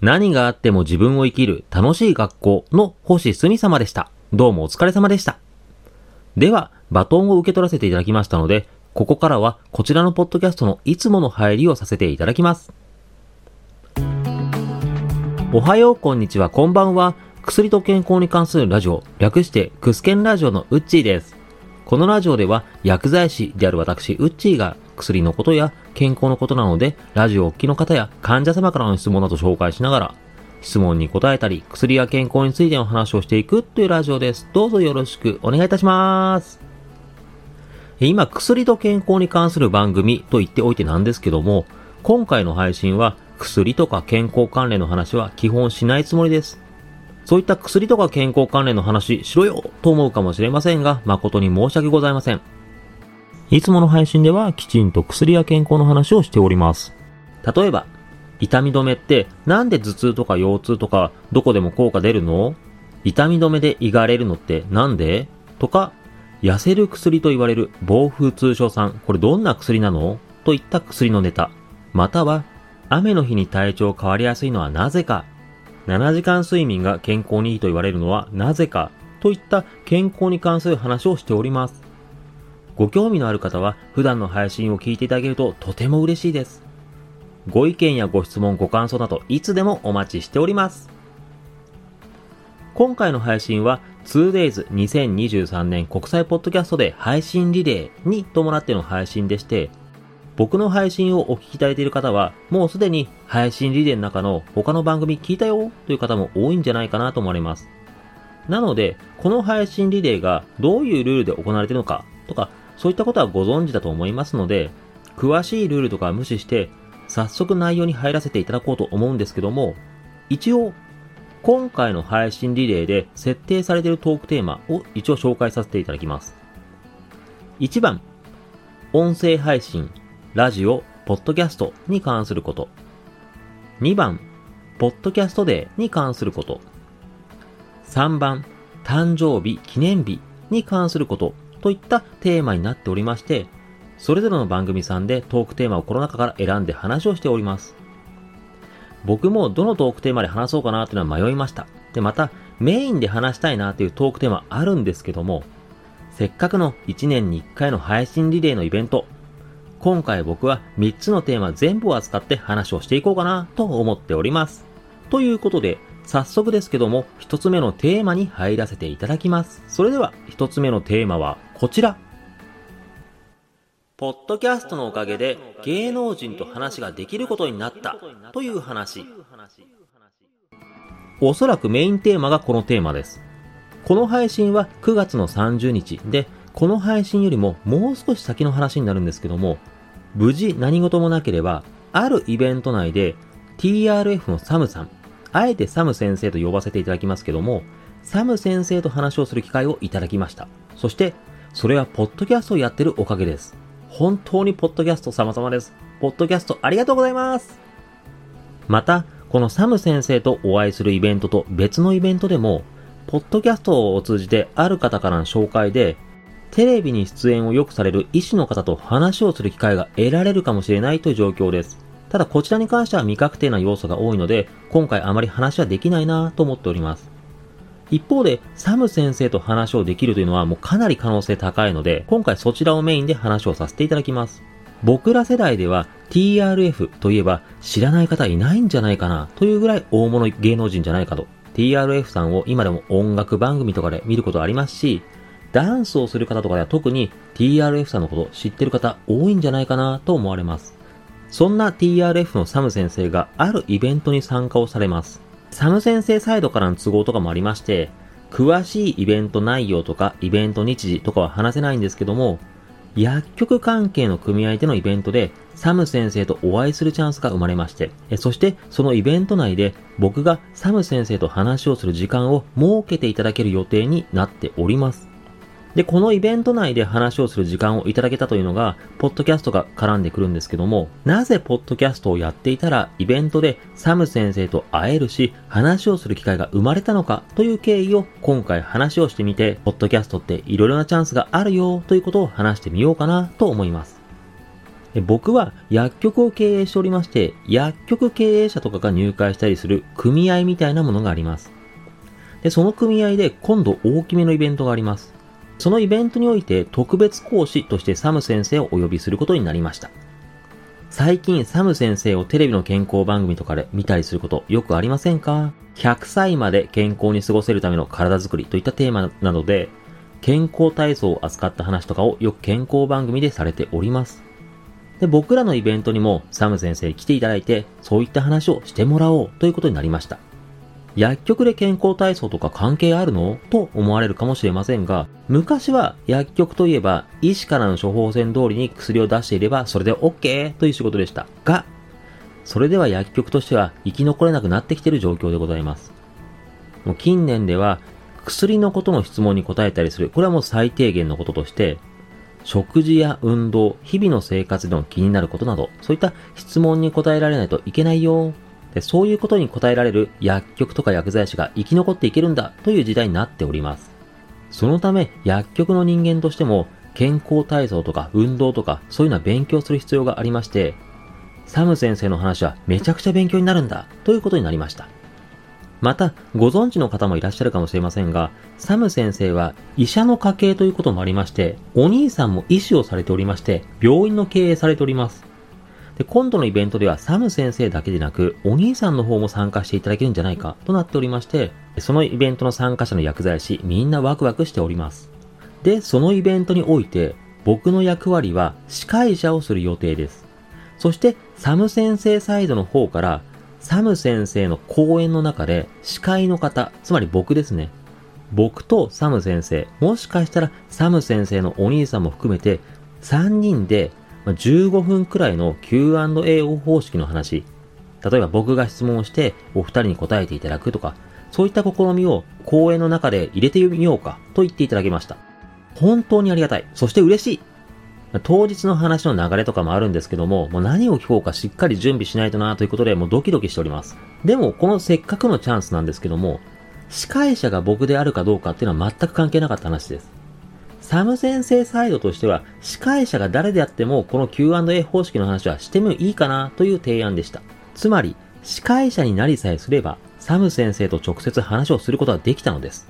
何があっても自分を生きる楽しい学校の星すみ様でした。どうもお疲れ様でした。では、バトンを受け取らせていただきましたので、ここからはこちらのポッドキャストのいつもの入りをさせていただきます。おはよう、こんにちは、こんばんは。薬と健康に関するラジオ、略してクスケンラジオのウッチーです。このラジオでは薬剤師である私、ウッチーが薬のことや健康のことなので、ラジオお聞きの方や患者様からの質問など紹介しながら、質問に答えたり、薬や健康についての話をしていくというラジオです。どうぞよろしくお願いいたします。今、薬と健康に関する番組と言っておいてなんですけども、今回の配信は薬とか健康関連の話は基本しないつもりです。そういった薬とか健康関連の話しろよと思うかもしれませんが、誠に申し訳ございません。いつもの配信ではきちんと薬や健康の話をしております。例えば、痛み止めってなんで頭痛とか腰痛とかどこでも効果出るの？痛み止めで胃がれるのってなんで？とか、痩せる薬と言われる防風通症酸、これどんな薬なの？といった薬のネタ。または、雨の日に体調変わりやすいのはなぜか？7時間睡眠が健康にいいと言われるのはなぜか？といった健康に関する話をしております。ご興味のある方は普段の配信を聞いていただけるととても嬉しいです。ご意見やご質問、ご感想などいつでもお待ちしております。今回の配信は 2days2023 年国際ポッドキャストで配信リレーに伴っての配信でして、僕の配信をお聞きいただいている方は、もうすでに配信リレーの中の他の番組聞いたよという方も多いんじゃないかなと思われます。なので、この配信リレーがどういうルールで行われているのかとか、そういったことはご存知だと思いますので、詳しいルールとかは無視して、早速内容に入らせていただこうと思うんですけども、一応、今回の配信リレーで設定されているトークテーマを一応紹介させていただきます。1番、音声配信、ラジオ、ポッドキャストに関すること。2番、ポッドキャストデーに関すること。3番、誕生日、記念日に関することといったテーマになっておりまして、それぞれの番組さんでトークテーマをこの中から選んで話をしております。僕もどのトークテーマで話そうかなというのは迷いました。で、またメインで話したいなというトークテーマあるんですけども、せっかくの1年に1回の配信リレーのイベント、今回僕は3つのテーマ全部を扱って話をしていこうかなと思っております。ということで、早速ですけども、1つ目のテーマに入らせていただきます。それでは、1つ目のテーマはこちら。ポッドキャストのおかげで芸能人と話ができることになったという話。おそらくメインテーマがこのテーマです。この配信は9月の30日で、この配信よりももう少し先の話になるんですけども、無事何事もなければ、あるイベント内で TRF のサムさん、あえてサム先生と呼ばせていただきますけども、サム先生と話をする機会をいただきました。そして、それはポッドキャストをやってるおかげです。本当にポッドキャスト様々です。ポッドキャストありがとうございます。また、このサム先生とお会いするイベントと別のイベントでも、ポッドキャストを通じてある方からの紹介で、テレビに出演をよくされる医師の方と話をする機会が得られるかもしれないという状況です。ただこちらに関しては未確定な要素が多いので、今回あまり話はできないなと思っております。一方で、サム先生と話をできるというのはもうかなり可能性高いので、今回そちらをメインで話をさせていただきます。僕ら世代では TRF といえば知らない方いないんじゃないかなというぐらい大物芸能人じゃないかと。TRF さんを今でも音楽番組とかで見ることありますし、ダンスをする方とかでは特に TRF さんのこと知ってる方多いんじゃないかなと思われます。そんな TRF のサム先生があるイベントに参加をされます。サム先生サイドからの都合とかもありまして、詳しいイベント内容とかイベント日時とかは話せないんですけども、薬局関係の組合でのイベントでサム先生とお会いするチャンスが生まれまして、そしてそのイベント内で僕がサム先生と話をする時間を設けていただける予定になっております。で、このイベント内で話をする時間をいただけたというのが、ポッドキャストが絡んでくるんですけども、なぜポッドキャストをやっていたら、イベントでサム先生と会えるし、話をする機会が生まれたのかという経緯を今回話をしてみて、ポッドキャストっていろいろなチャンスがあるよということを話してみようかなと思います。僕は薬局を経営しておりまして、薬局経営者とかが入会したりする組合みたいなものがあります。で、その組合で今度大きめのイベントがあります。そのイベントにおいて特別講師としてサム先生をお呼びすることになりました。最近サム先生をテレビの健康番組とかで見たりすることよくありませんか ?100 歳まで健康に過ごせるための体づくりといったテーマなどで、健康体操を扱った話とかをよく健康番組でされております。で、僕らのイベントにもサム先生来ていただいて、そういった話をしてもらおうということになりました。薬局で健康体操とか関係あるの？と思われるかもしれませんが、昔は薬局といえば医師からの処方箋通りに薬を出していればそれで OK という仕事でした。が、それでは薬局としては生き残れなくなってきている状況でございます。もう近年では薬のことの質問に答えたりする。これはもう最低限のこととして、食事や運動、日々の生活での気になることなど、そういった質問に答えられないといけないよ。でそういうことに答えられる薬局とか薬剤師が生き残っていけるんだという時代になっております。そのため、薬局の人間としても、健康体操とか運動とか、そういうのは勉強する必要がありまして、サム先生の話はめちゃくちゃ勉強になるんだということになりました。また、ご存知の方もいらっしゃるかもしれませんが、サム先生は医者の家系ということもありまして、お兄さんも医師をされておりまして、病院の経営されております。で、今度のイベントではサム先生だけでなく、お兄さんの方も参加していただけるんじゃないかとなっておりまして、そのイベントの参加者の薬剤師、みんなワクワクしております。で、そのイベントにおいて、僕の役割は司会者をする予定です。そして、サム先生サイドの方から、サム先生の講演の中で司会の方、つまり僕ですね。僕とサム先生、もしかしたらサム先生のお兄さんも含めて3人で15分くらいの Q&A 方式の話、例えば僕が質問をしてお二人に答えていただくとか、そういった試みを講演の中で入れてみようかと言っていただきました。本当にありがたい。そして嬉しい。当日の話の流れとかもあるんですけども、もう何を聞こうかしっかり準備しないとなということで、もうドキドキしております。でも、このせっかくのチャンスなんですけども、司会者が僕であるかどうかっていうのは全く関係なかった話です。サム先生サイドとしては、司会者が誰であっても、この Q&A 方式の話はしてもいいかなという提案でした。つまり、司会者になりさえすれば、サム先生と直接話をすることができたのです。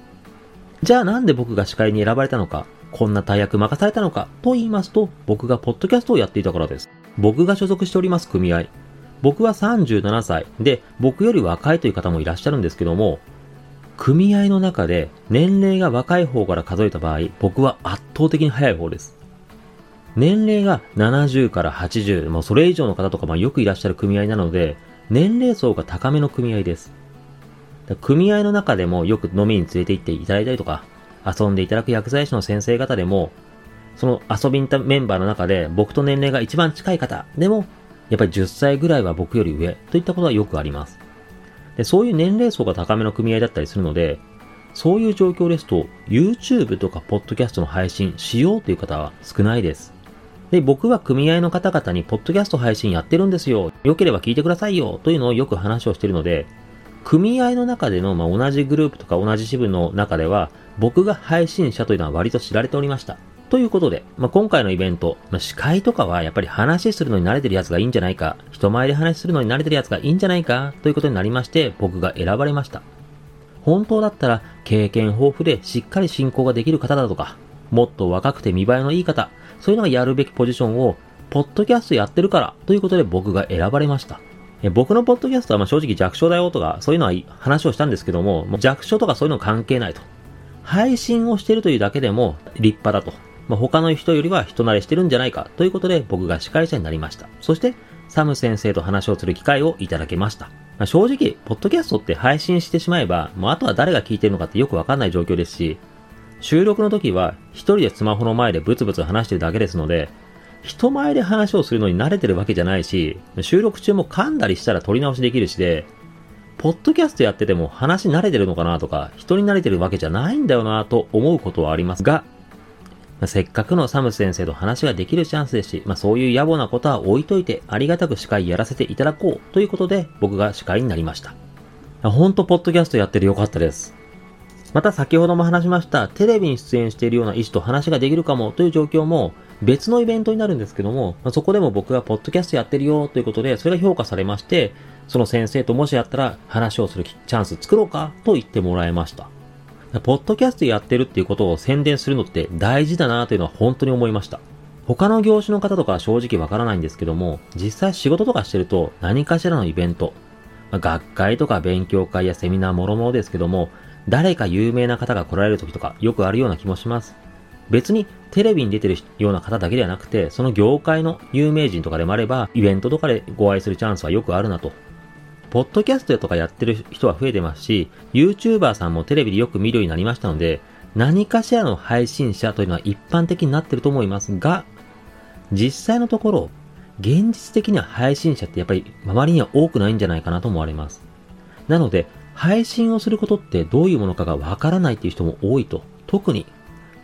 じゃあなんで僕が司会に選ばれたのか、こんな大役任されたのかと言いますと、僕がポッドキャストをやっていたからです。僕が所属しております組合。僕は37歳で、僕より若いという方もいらっしゃるんですけども、組合の中で年齢が若い方から数えた場合、僕は圧倒的に早い方です。年齢が70から80、もうそれ以上の方とかまあよくいらっしゃる組合なので、年齢層が高めの組合です。組合の中でもよく飲みに連れて行っていただいたりとか、遊んでいただく薬剤師の先生方でも、その遊びに行ったメンバーの中で僕と年齢が一番近い方でも、やっぱり10歳ぐらいは僕より上といったことはよくあります。で、そういう年齢層が高めの組合だったりするので、そういう状況ですと、YouTube とか Podcast の配信しようという方は少ないです。で、僕は組合の方々に、ポッドキャスト配信やってるんですよ。良ければ聞いてくださいよ。というのをよく話をしているので、組合の中での、まあ、同じグループとか同じ支部の中では、僕が配信者というのは割と知られておりました。ということで、まあ、今回のイベント、まあ、司会とかはやっぱり話するのに慣れてるやつがいいんじゃないか、人前で話するのに慣れてるやつがいいんじゃないか、ということになりまして、僕が選ばれました。本当だったら、経験豊富でしっかり進行ができる方だとか、もっと若くて見栄えのいい方、そういうのがやるべきポジションを、ポッドキャストやってるから、ということで僕が選ばれました。僕のポッドキャストはま正直弱小だよとか、そういうのは話をしたんですけども、も弱小とかそういうの関係ないと。配信をしてるというだけでも立派だと。まあ、他の人よりは人慣れしてるんじゃないかということで僕が司会者になりました。そして、サム先生と話をする機会をいただけました。まあ、正直、ポッドキャストって配信してしまえば、もうあとは誰が聞いてるのかってよくわかんない状況ですし、収録の時は一人でスマホの前でブツブツ話してるだけですので、人前で話をするのに慣れてるわけじゃないし、収録中も噛んだりしたら撮り直しできるしで、ポッドキャストやってても話慣れてるのかなとか、人に慣れてるわけじゃないんだよなと思うことはありますが、まあ、せっかくのサム先生と話ができるチャンスですし、まあ、そういう野暮なことは置いといて、ありがたく司会やらせていただこうということで、僕が司会になりました。ほんと、ポッドキャストやっててよかったです。また先ほども話しましたテレビに出演しているような医師と話ができるかもという状況も別のイベントになるんですけども、まあ、そこでも僕がポッドキャストやってるよということで、それが評価されまして、その先生ともしやったら話をするチャンス作ろうかと言ってもらいました。ポッドキャストやってるっていうことを宣伝するのって大事だなというのは本当に思いました。他の業種の方とかは正直わからないんですけども、実際仕事とかしてると何かしらのイベント、ま、学会とか勉強会やセミナーもろもろですけども、誰か有名な方が来られる時とかよくあるような気もします。別にテレビに出てるような方だけではなくて、その業界の有名人とかでもあれば、イベントとかでご愛するチャンスはよくあるなと。ポッドキャストとかやってる人は増えてますし、YouTuber さんもテレビでよく見るようになりましたので、何かしらの配信者というのは一般的になってると思いますが、実際のところ、現実的には配信者ってやっぱり周りには多くないんじゃないかなと思われます。なので、配信をすることってどういうものかがわからないっていう人も多いと。特に、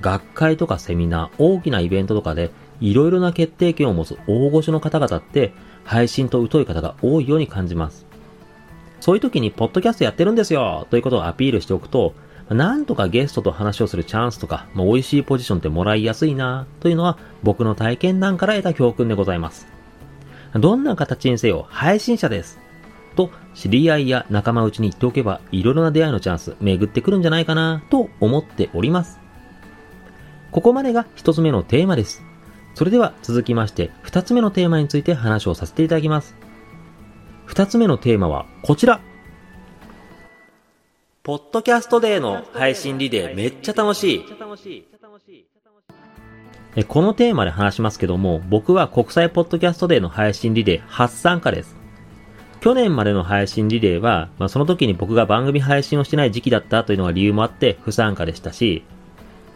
学会とかセミナー、大きなイベントとかで、いろいろな決定権を持つ大御所の方々って、配信と疎い方が多いように感じます。そういう時に、ポッドキャストやってるんですよということをアピールしておくと、なんとかゲストと話をするチャンスとか、まあ、美味しいポジションってもらいやすいなというのは僕の体験談から得た教訓でございます。どんな形にせよ配信者です。と知り合いや仲間内に言っておけばいろいろな出会いのチャンス巡ってくるんじゃないかなと思っております。ここまでが一つ目のテーマです。それでは続きまして二つ目のテーマについて話をさせていただきます。二つ目のテーマはこちら。ポッドキャストデーの配信リレーめっちゃ楽しい。このテーマで話しますけども、僕は国際ポッドキャストデーの配信リレー初参加です。去年までの配信リレーは、まあ、その時に僕が番組配信をしてない時期だったというのが理由もあって不参加でしたし、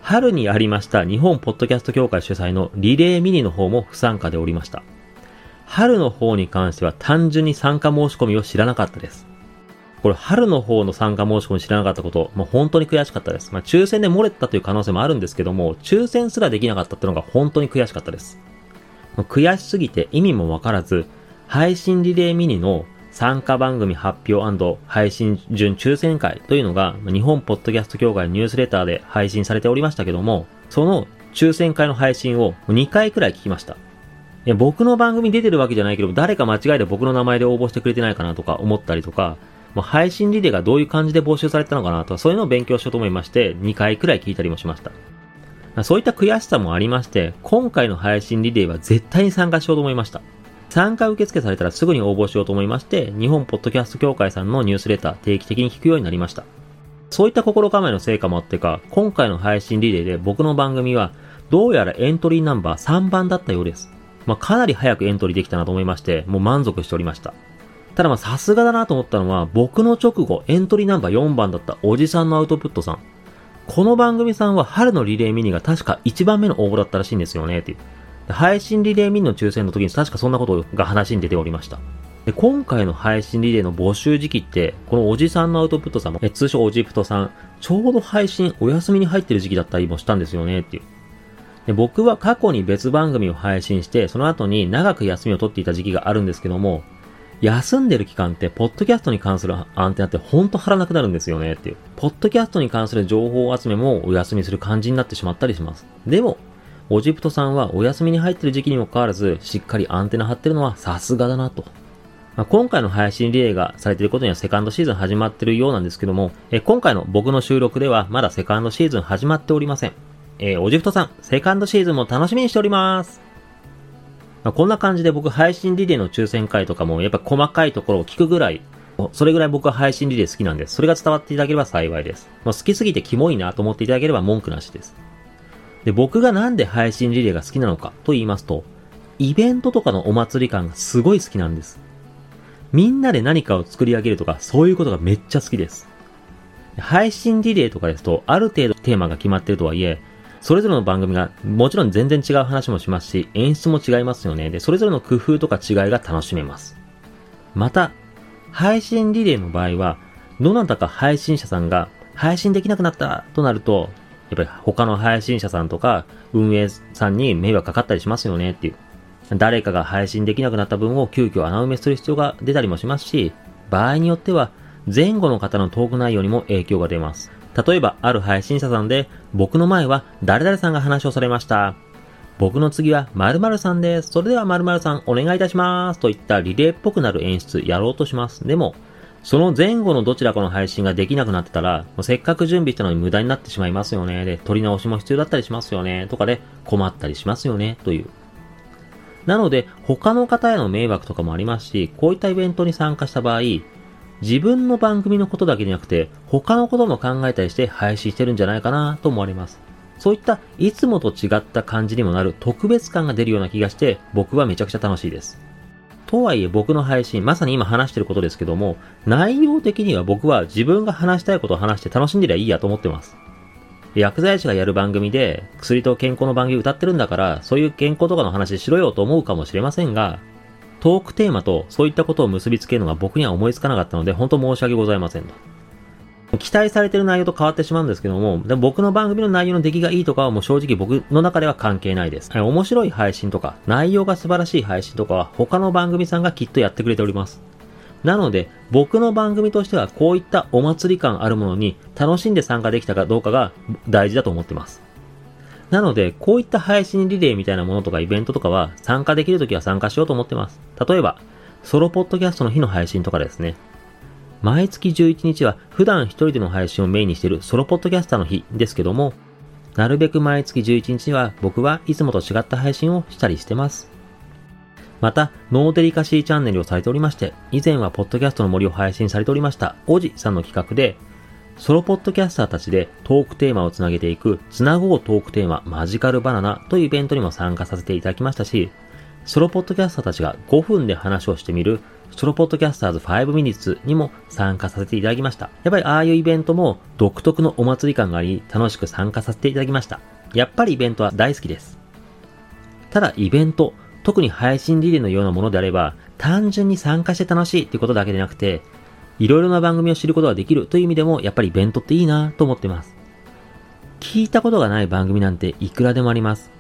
春にありました日本ポッドキャスト協会主催のリレーミニの方も不参加でおりました。春の方に関しては単純に参加申し込みを知らなかったです。これ春の方の参加申し込み知らなかったこと、もう本当に悔しかったです。まあ抽選で漏れたという可能性もあるんですけども、抽選すらできなかったっていうのが本当に悔しかったです。悔しすぎて意味もわからず、配信リレーミニの参加番組発表配信順抽選会というのが日本ポッドキャスト協会ニュースレターで配信されておりましたけども、その抽選会の配信を2回くらい聞きました。いや、僕の番組出てるわけじゃないけど、誰か間違えて僕の名前で応募してくれてないかなとか思ったりとか、もう配信リレーがどういう感じで募集されたのかなとか、そういうのを勉強しようと思いまして、2回くらい聞いたりもしました。そういった悔しさもありまして、今回の配信リレーは絶対に参加しようと思いました。参加受付されたらすぐに応募しようと思いまして、日本ポッドキャスト協会さんのニュースレター定期的に聞くようになりました。そういった心構えの成果もあってか、今回の配信リレーで僕の番組は、どうやらエントリーナンバー3番だったようです。まあ、かなり早くエントリーできたなと思いまして、もう満足しておりました。ただまあさすがだなと思ったのは、僕の直後、エントリーナンバー4番だったおじさんのアウトプットさん。この番組さんは春のリレーミニが確か1番目の応募だったらしいんですよね、っていう。配信リレーミニの抽選の時に確かそんなことが話に出ておりました。で、今回の配信リレーの募集時期って、このおじさんのアウトプットさんも、通称オジプトさん、ちょうど配信お休みに入ってる時期だったりもしたんですよね、っていう。で僕は過去に別番組を配信して、その後に長く休みを取っていた時期があるんですけども、休んでる期間って、ポッドキャストに関するアンテナってほんと張らなくなるんですよねっていう。ポッドキャストに関する情報集めもお休みする感じになってしまったりします。でも、オジプトさんはお休みに入ってる時期にもかかわらず、しっかりアンテナ張ってるのはさすがだなと。まあ、今回の配信リレーがされていることにはセカンドシーズン始まってるようなんですけども、え今回の僕の収録ではまだセカンドシーズン始まっておりません。えー、オジプトさん、セカンドシーズンも楽しみにしております。まあ、こんな感じで僕配信リレーの抽選会とかもやっぱ細かいところを聞くぐらい、それぐらい僕は配信リレー好きなんです。それが伝わっていただければ幸いです。まあ、好きすぎてキモいなと思っていただければ文句なしです。で、僕がなんで配信リレーが好きなのかと言いますと、イベントとかのお祭り感がすごい好きなんです。みんなで何かを作り上げるとか、そういうことがめっちゃ好きです。配信リレーとかですと、ある程度テーマが決まってるとはいえ、それぞれの番組がもちろん全然違う話もしますし、演出も違いますよね。で、それぞれの工夫とか違いが楽しめます。また、配信リレーの場合は、どなたか配信者さんが配信できなくなったとなると、やっぱり他の配信者さんとか運営さんに迷惑かかったりしますよねっていう。誰かが配信できなくなった分を急遽穴埋めする必要が出たりもしますし、場合によっては前後の方のトーク内容にも影響が出ます。例えば、ある配信者さんで、僕の前は誰々さんが話をされました。僕の次は〇〇さんです。それでは〇〇さんお願いいたします。といったリレーっぽくなる演出やろうとします。でも、その前後のどちらかの配信ができなくなってたら、せっかく準備したのに無駄になってしまいますよね。で、取り直しも必要だったりしますよね。とかで困ったりしますよね。という。なので、他の方への迷惑とかもありますし、こういったイベントに参加した場合、自分の番組のことだけじゃなくて、他のことも考えたりして配信してるんじゃないかなと思われます。そういったいつもと違った感じにもなる特別感が出るような気がして、僕はめちゃくちゃ楽しいです。とはいえ僕の配信、まさに今話してることですけども、内容的には僕は自分が話したいことを話して楽しんでりゃいいやと思ってます。薬剤師がやる番組で、薬と健康の番組歌ってるんだから、そういう健康とかの話しろよと思うかもしれませんが、トークテーマとそういったことを結びつけるのが僕には思いつかなかったので、本当申し訳ございませんと。期待されてる内容と変わってしまうんですけども、でも僕の番組の内容の出来がいいとかはもう正直僕の中では関係ないです。面白い配信とか、内容が素晴らしい配信とかは他の番組さんがきっとやってくれております。なので、僕の番組としてはこういったお祭り感あるものに楽しんで参加できたかどうかが大事だと思ってます。なので、こういった配信リレーみたいなものとかイベントとかは参加できるときは参加しようと思ってます。例えば、ソロポッドキャストの日の配信とかですね。毎月11日は普段一人での配信をメインにしているソロポッドキャスターの日ですけども、なるべく毎月11日には僕はいつもと違った配信をしたりしてます。また、ノーデリカシーチャンネルをされておりまして、以前はポッドキャストの森を配信されておりました、おじさんの企画で、ソロポッドキャスターたちでトークテーマをつなげていく、つなごうトークテーママジカルバナナというイベントにも参加させていただきましたし、ソロポッドキャスターたちが5分で話をしてみるソロポッドキャスターズ5ミニッツにも参加させていただきました。やっぱりああいうイベントも独特のお祭り感があり、楽しく参加させていただきました。やっぱりイベントは大好きです。ただイベント、特に配信リレーのようなものであれば、単純に参加して楽しいっていうことだけでなくて、いろいろな番組を知ることができるという意味でも、やっぱりイベントっていいなと思ってます。聞いたことがない番組なんていくらでもあります。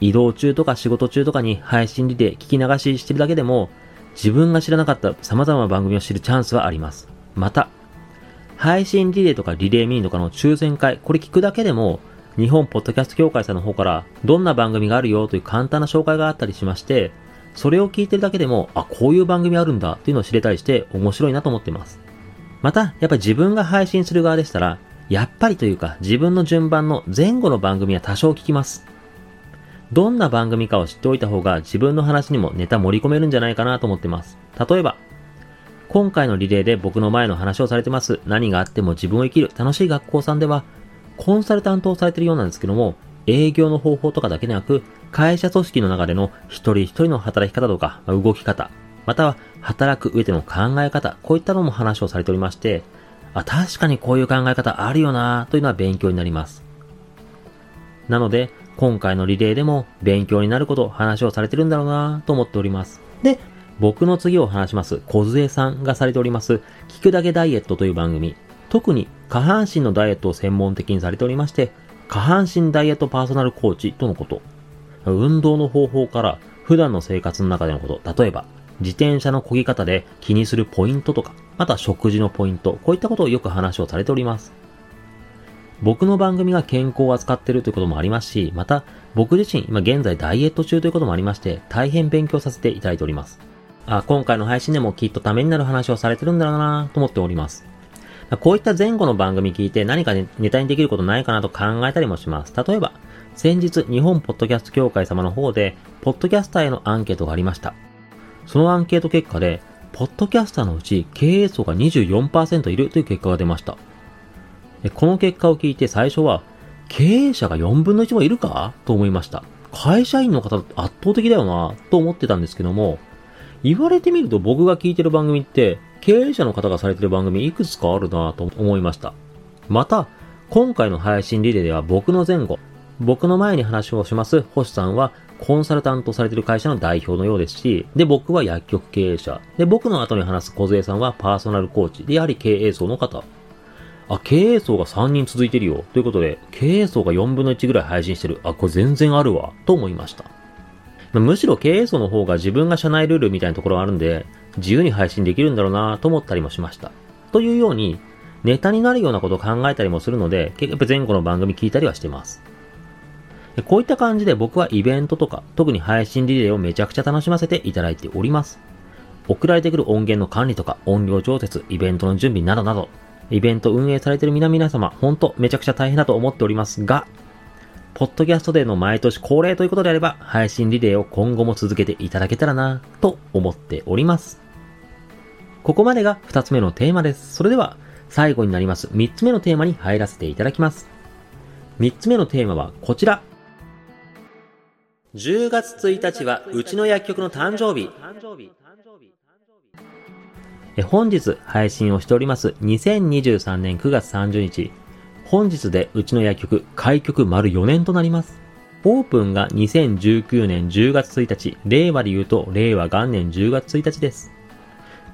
移動中とか仕事中とかに配信リレー聞き流ししてるだけでも、自分が知らなかった様々な番組を知るチャンスはあります。また、配信リレーとかリレーミニとかの抽選会、これ聞くだけでも、日本ポッドキャスト協会さんの方から、どんな番組があるよという簡単な紹介があったりしまして、それを聞いてるだけでも、あ、こういう番組あるんだっていうのを知れたりして面白いなと思っています。また、やっぱり自分が配信する側でしたら、やっぱりというか自分の順番の前後の番組は多少聞きます。どんな番組かを知っておいた方が自分の話にもネタ盛り込めるんじゃないかなと思ってます。例えば、今回のリレーで僕の前の話をされてます。何があっても自分を生きる楽しい学校さんでは、コンサルタントをされてるようなんですけども、営業の方法とかだけでなく、会社組織の中での一人一人の働き方とか、動き方、または働く上での考え方、こういったのも話をされておりまして、あ、確かにこういう考え方あるよなというのは勉強になります。なので、今回のリレーでも勉強になること話をされてるんだろうなと思っております。で、僕の次を話します、小杖さんがされております、聞くだけダイエットという番組。特に下半身のダイエットを専門的にされておりまして、下半身ダイエットパーソナルコーチとのこと。運動の方法から普段の生活の中でのこと、例えば自転車の漕ぎ方で気にするポイントとか、また食事のポイント、こういったことをよく話をされております。僕の番組が健康を扱っているということもありますし、また、僕自身、今現在ダイエット中ということもありまして、大変勉強させていただいております。あ今回の配信でもきっとためになる話をされてるんだろうなと思っております。こういった前後の番組聞いて何かネタにできることないかなと考えたりもします。例えば、先日日本ポッドキャスト協会様の方で、ポッドキャスターへのアンケートがありました。そのアンケート結果で、ポッドキャスターのうち経営層が24%いるという結果が出ました。この結果を聞いて最初は、経営者が4分の1もいるか？と思いました。会社員の方圧倒的だよなと思ってたんですけども、言われてみると僕が聞いてる番組って、経営者の方がされてる番組いくつかあるなと思いました。また、今回の配信リレーでは僕の前後、僕の前に話をします星さんはコンサルタントされてる会社の代表のようですし、で、僕は薬局経営者。で、僕の後に話す小杉さんはパーソナルコーチ。で、やはり経営層の方。あ、経営層が3人続いてるよ。ということで、経営層が4分の1ぐらい配信してる。あ、これ全然あるわ。と思いました。むしろ経営層の方が自分が社内ルールみたいなところがあるんで、自由に配信できるんだろうなと思ったりもしました。というように、ネタになるようなことを考えたりもするので、結構前後の番組聞いたりはしてます。こういった感じで僕はイベントとか、特に配信リレーをめちゃくちゃ楽しませていただいております。送られてくる音源の管理とか、音量調節、イベントの準備などなど、イベント運営されてる皆々様、ほんとめちゃくちゃ大変だと思っておりますが、ポッドキャストデの毎年恒例ということであれば、配信リレーを今後も続けていただけたらなと思っております。ここまでが2つ目のテーマです。それでは、最後になります3つ目のテーマに入らせていただきます。3つ目のテーマはこちら。10月1日はうちの薬局の誕生日。本日配信をしております2023年9月30日。本日でうちの薬局開局丸4年となります。オープンが2019年10月1日、令和で言うと令和元年10月1日です。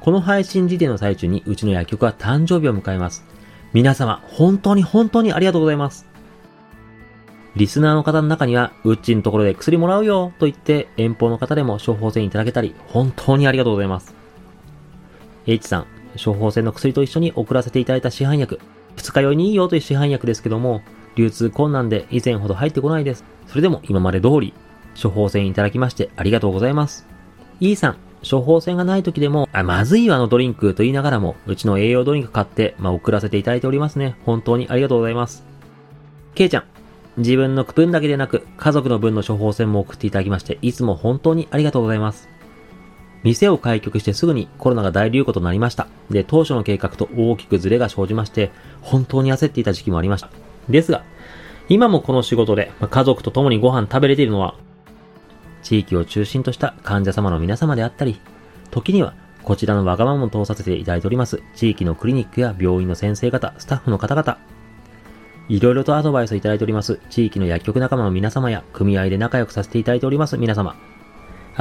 この配信時点の最中にうちの薬局は誕生日を迎えます。皆様、本当に本当にありがとうございます。リスナーの方の中には、うっちのところで薬もらうよと言って遠方の方でも処方箋いただけたり、本当にありがとうございます。H さん、処方箋の薬と一緒に送らせていただいた市販薬、二日酔いにいいよという市販薬ですけども、流通困難で以前ほど入ってこないです。それでも今まで通り、処方箋いただきましてありがとうございます。E さん、処方箋がない時でも、あ、まずいわあのドリンクと言いながらも、うちの栄養ドリンク買って、まあ、送らせていただいておりますね。本当にありがとうございます。ケイちゃん、自分の分だけでなく、家族の分の処方箋も送っていただきまして、いつも本当にありがとうございます。店を開局してすぐにコロナが大流行となりました。で、当初の計画と大きくズレが生じまして、本当に焦っていた時期もありました。ですが、今もこの仕事で、まあ、家族と共にご飯食べれているのは、地域を中心とした患者様の皆様であったり、時にはこちらのわがままを通させていただいております地域のクリニックや病院の先生方、スタッフの方々、いろいろとアドバイスをいただいております地域の薬局仲間の皆様や組合で仲良くさせていただいております皆様、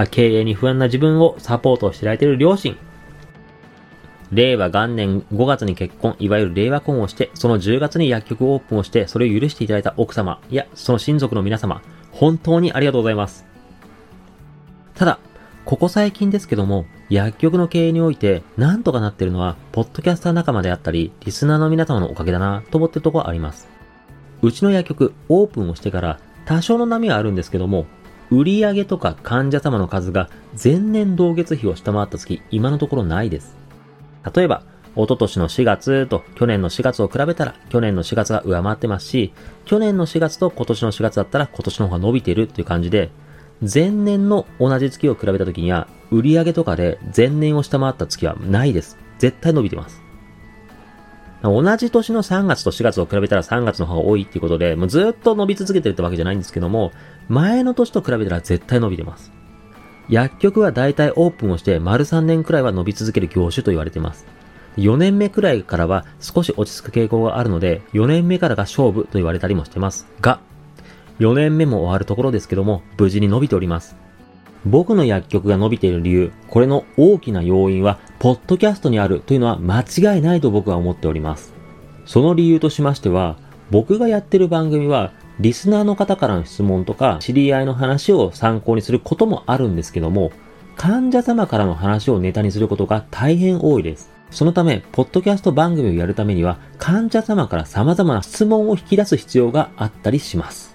経営に不安な自分をサポートしていただいている両親、令和元年5月に結婚、いわゆる令和婚をして、その10月に薬局オープンをして、それを許していただいた奥様、いや、その親族の皆様、本当にありがとうございます。ただ、ここ最近ですけども、薬局の経営において、なんとかなってるのは、ポッドキャスター仲間であったり、リスナーの皆様のおかげだな、と思ってるところあります。うちの薬局、オープンをしてから、多少の波はあるんですけども、売上とか患者様の数が前年同月比を下回った月、今のところないです。例えば、一昨年の4月と去年の4月を比べたら、去年の4月が上回ってますし、去年の4月と今年の4月だったら今年の方が伸びてるっていう感じで、前年の同じ月を比べた時には、売上とかで前年を下回った月はないです。絶対伸びてます。同じ年の3月と4月を比べたら3月の方が多いっていうことで、もうずっと伸び続けてるってわけじゃないんですけども、前の年と比べたら絶対伸びてます。薬局は大体オープンをして丸3年くらいは伸び続ける業種と言われてます。4年目くらいからは少し落ち着く傾向があるので、4年目からが勝負と言われたりもしてますが、4年目も終わるところですけども、無事に伸びております。僕の薬局が伸びている理由、これの大きな要因は、ポッドキャストにあるというのは間違いないと僕は思っております。その理由としましては、僕がやってる番組は、リスナーの方からの質問とか、知り合いの話を参考にすることもあるんですけども、患者様からの話をネタにすることが大変多いです。そのため、ポッドキャスト番組をやるためには、患者様から様々な質問を引き出す必要があったりします。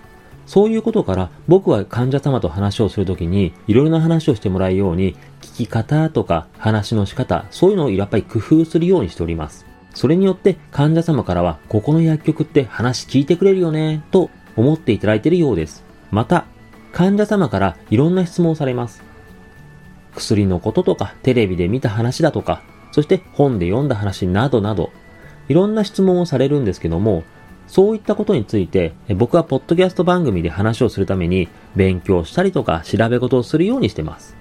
そういうことから僕は患者様と話をするときにいろいろな話をしてもらうように聞き方とか話の仕方、そういうのをやっぱり工夫するようにしております。それによって患者様からはここの薬局って話聞いてくれるよねと思っていただいているようです。また、患者様からいろんな質問をされます。薬のこととかテレビで見た話だとか、そして本で読んだ話などなど、いろんな質問をされるんですけども、そういったことについて、僕はポッドキャスト番組で話をするために勉強したりとか調べ事をするようにしてます。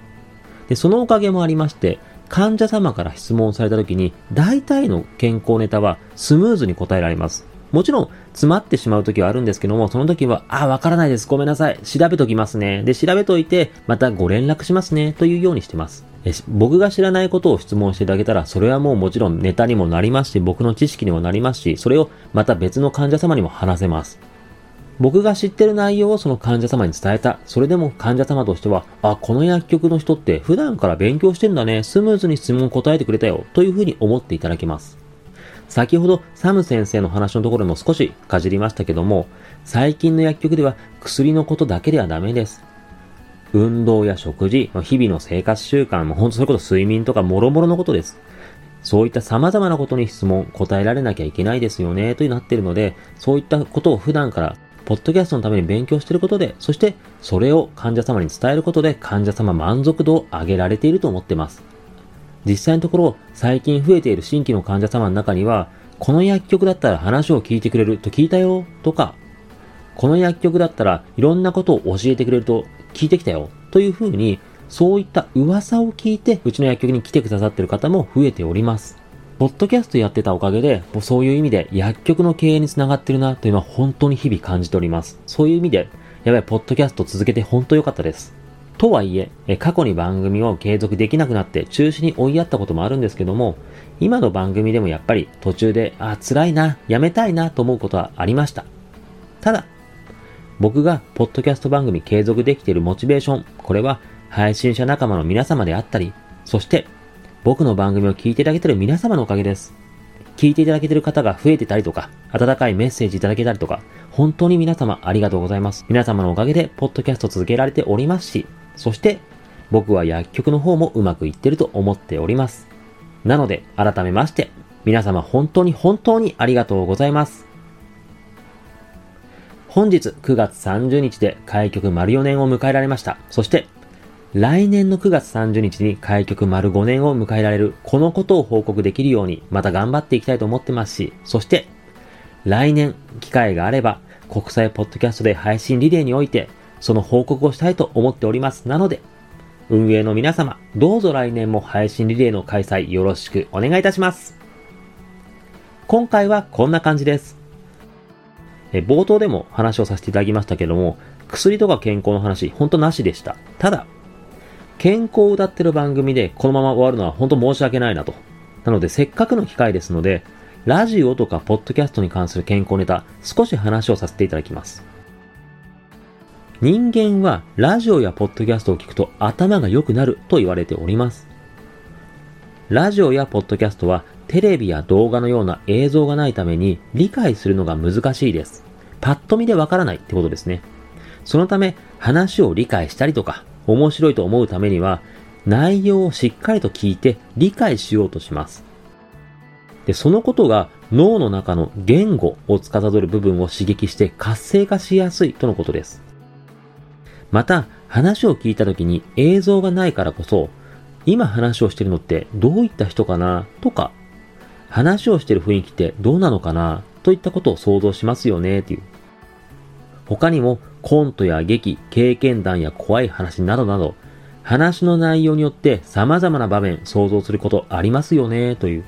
で、そのおかげもありまして、患者様から質問された時に、大体の健康ネタはスムーズに答えられます。もちろん、詰まってしまう時はあるんですけども、その時は、あ、わからないです。ごめんなさい。調べときますね。で、調べといて、またご連絡しますね。というようにしてます。僕が知らないことを質問していただけたら、それはもうもちろんネタにもなりますし、僕の知識にもなりますし、それをまた別の患者様にも話せます。僕が知ってる内容をその患者様に伝えた。それでも患者様としては、あ、この薬局の人って普段から勉強してんだね。スムーズに質問答えてくれたよ。というふうに思っていただけます。先ほどサム先生の話のところも少しかじりましたけども、最近の薬局では薬のことだけではダメです。運動や食事、日々の生活習慣、も本当それこそ睡眠とか諸々のことです。そういった様々なことに質問、答えられなきゃいけないですよね、となっているので、そういったことを普段から、ポッドキャストのために勉強していることで、そしてそれを患者様に伝えることで患者様満足度を上げられていると思っています。実際のところ、最近増えている新規の患者様の中には、この薬局だったら話を聞いてくれると聞いたよ、とか、この薬局だったらいろんなことを教えてくれると聞いてきたよ、というふうに、そういった噂を聞いて、うちの薬局に来てくださっている方も増えております。ポッドキャストやってたおかげで、もうそういう意味で薬局の経営につながってるなというのは本当に日々感じております。そういう意味で、やばい、ポッドキャスト続けて本当良かったです。とはいえ、過去に番組を継続できなくなって中止に追いやったこともあるんですけども、今の番組でもやっぱり途中で、あ、辛いな、やめたいなと思うことはありました。ただ、僕がポッドキャスト番組継続できているモチベーション、これは配信者仲間の皆様であったり、そして僕の番組を聞いていただけている皆様のおかげです。聞いていただけている方が増えてたりとか、温かいメッセージいただけたりとか、本当に皆様ありがとうございます。皆様のおかげで、ポッドキャスト続けられておりますし、そして、僕は薬局の方もうまくいってると思っております。なので、改めまして、皆様本当に本当にありがとうございます。本日9月30日で開局丸4年を迎えられました。そして、来年の9月30日に開局丸5年を迎えられる、このことを報告できるように、また頑張っていきたいと思ってますし、そして、来年、機会があれば、国際ポッドキャストで配信リレーにおいて、その報告をしたいと思っております。なので、運営の皆様、どうぞ来年も配信リレーの開催よろしくお願いいたします。今回はこんな感じです。え冒頭でも話をさせていただきましたけども、薬とか健康の話、ほんとなしでした。ただ、健康を歌ってる番組でこのまま終わるのは本当申し訳ないなと。なのでせっかくの機会ですので、ラジオとかポッドキャストに関する健康ネタ、少し話をさせていただきます。人間はラジオやポッドキャストを聞くと頭が良くなると言われております。ラジオやポッドキャストはテレビや動画のような映像がないために理解するのが難しいです。パッと見でわからないってことですね。そのため話を理解したりとか面白いと思うためには、内容をしっかりと聞いて理解しようとします。で、そのことが脳の中の言語を司る部分を刺激して活性化しやすいとのことです。また、話を聞いた時に映像がないからこそ、今話をしてるのってどういった人かなとか、話をしてる雰囲気ってどうなのかなといったことを想像しますよねっていう。他にもコントや劇、経験談や怖い話などなど、話の内容によって様々な場面想像することありますよね、という。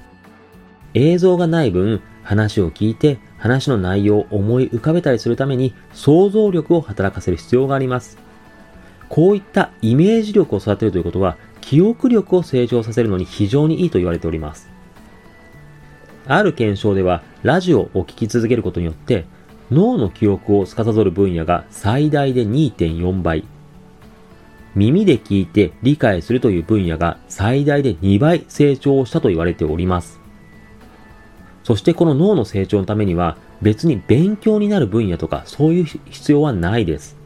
映像がない分、話を聞いて話の内容を思い浮かべたりするために想像力を働かせる必要があります。こういったイメージ力を育てるということは、記憶力を成長させるのに非常にいいと言われております。ある検証では、ラジオを聞き続けることによって、脳の記憶を司る分野が最大で2.4倍。耳で聞いて理解するという分野が最大で2倍成長したと言われております。そしてこの脳の成長のためには別に勉強になる分野とかそういう必要はないです。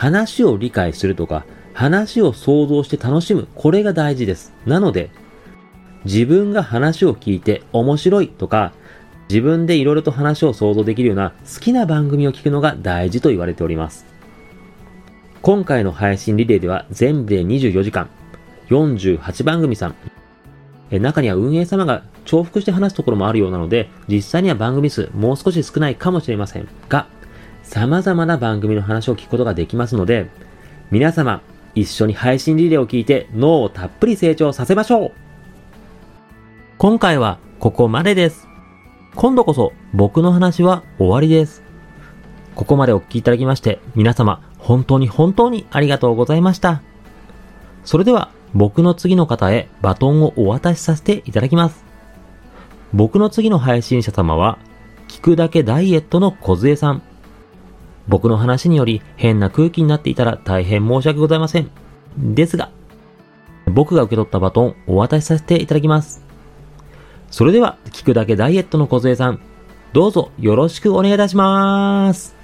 話を理解するとか話を想像して楽しむ、これが大事です。なので、自分が話を聞いて面白いとか自分で色々と話を想像できるような好きな番組を聞くのが大事と言われております。今回の配信リレーでは全部で24時間、48番組さん、中には運営様が重複して話すところもあるようなので、実際には番組数もう少し少ないかもしれませんが、様々な番組の話を聞くことができますので、皆様、一緒に配信リレーを聞いて脳をたっぷり成長させましょう今回はここまでです。今度こそ僕の話は終わりです。ここまでお聞きいただきまして皆様本当に本当にありがとうございました。それでは僕の次の方へバトンをお渡しさせていただきます。僕の次の配信者様は聞くだけダイエットの小杖さん。僕の話により変な空気になっていたら大変申し訳ございません。ですが、僕が受け取ったバトンをお渡しさせていただきます。それでは、聞くだけダイエットの小杉さん、どうぞよろしくお願いいたします。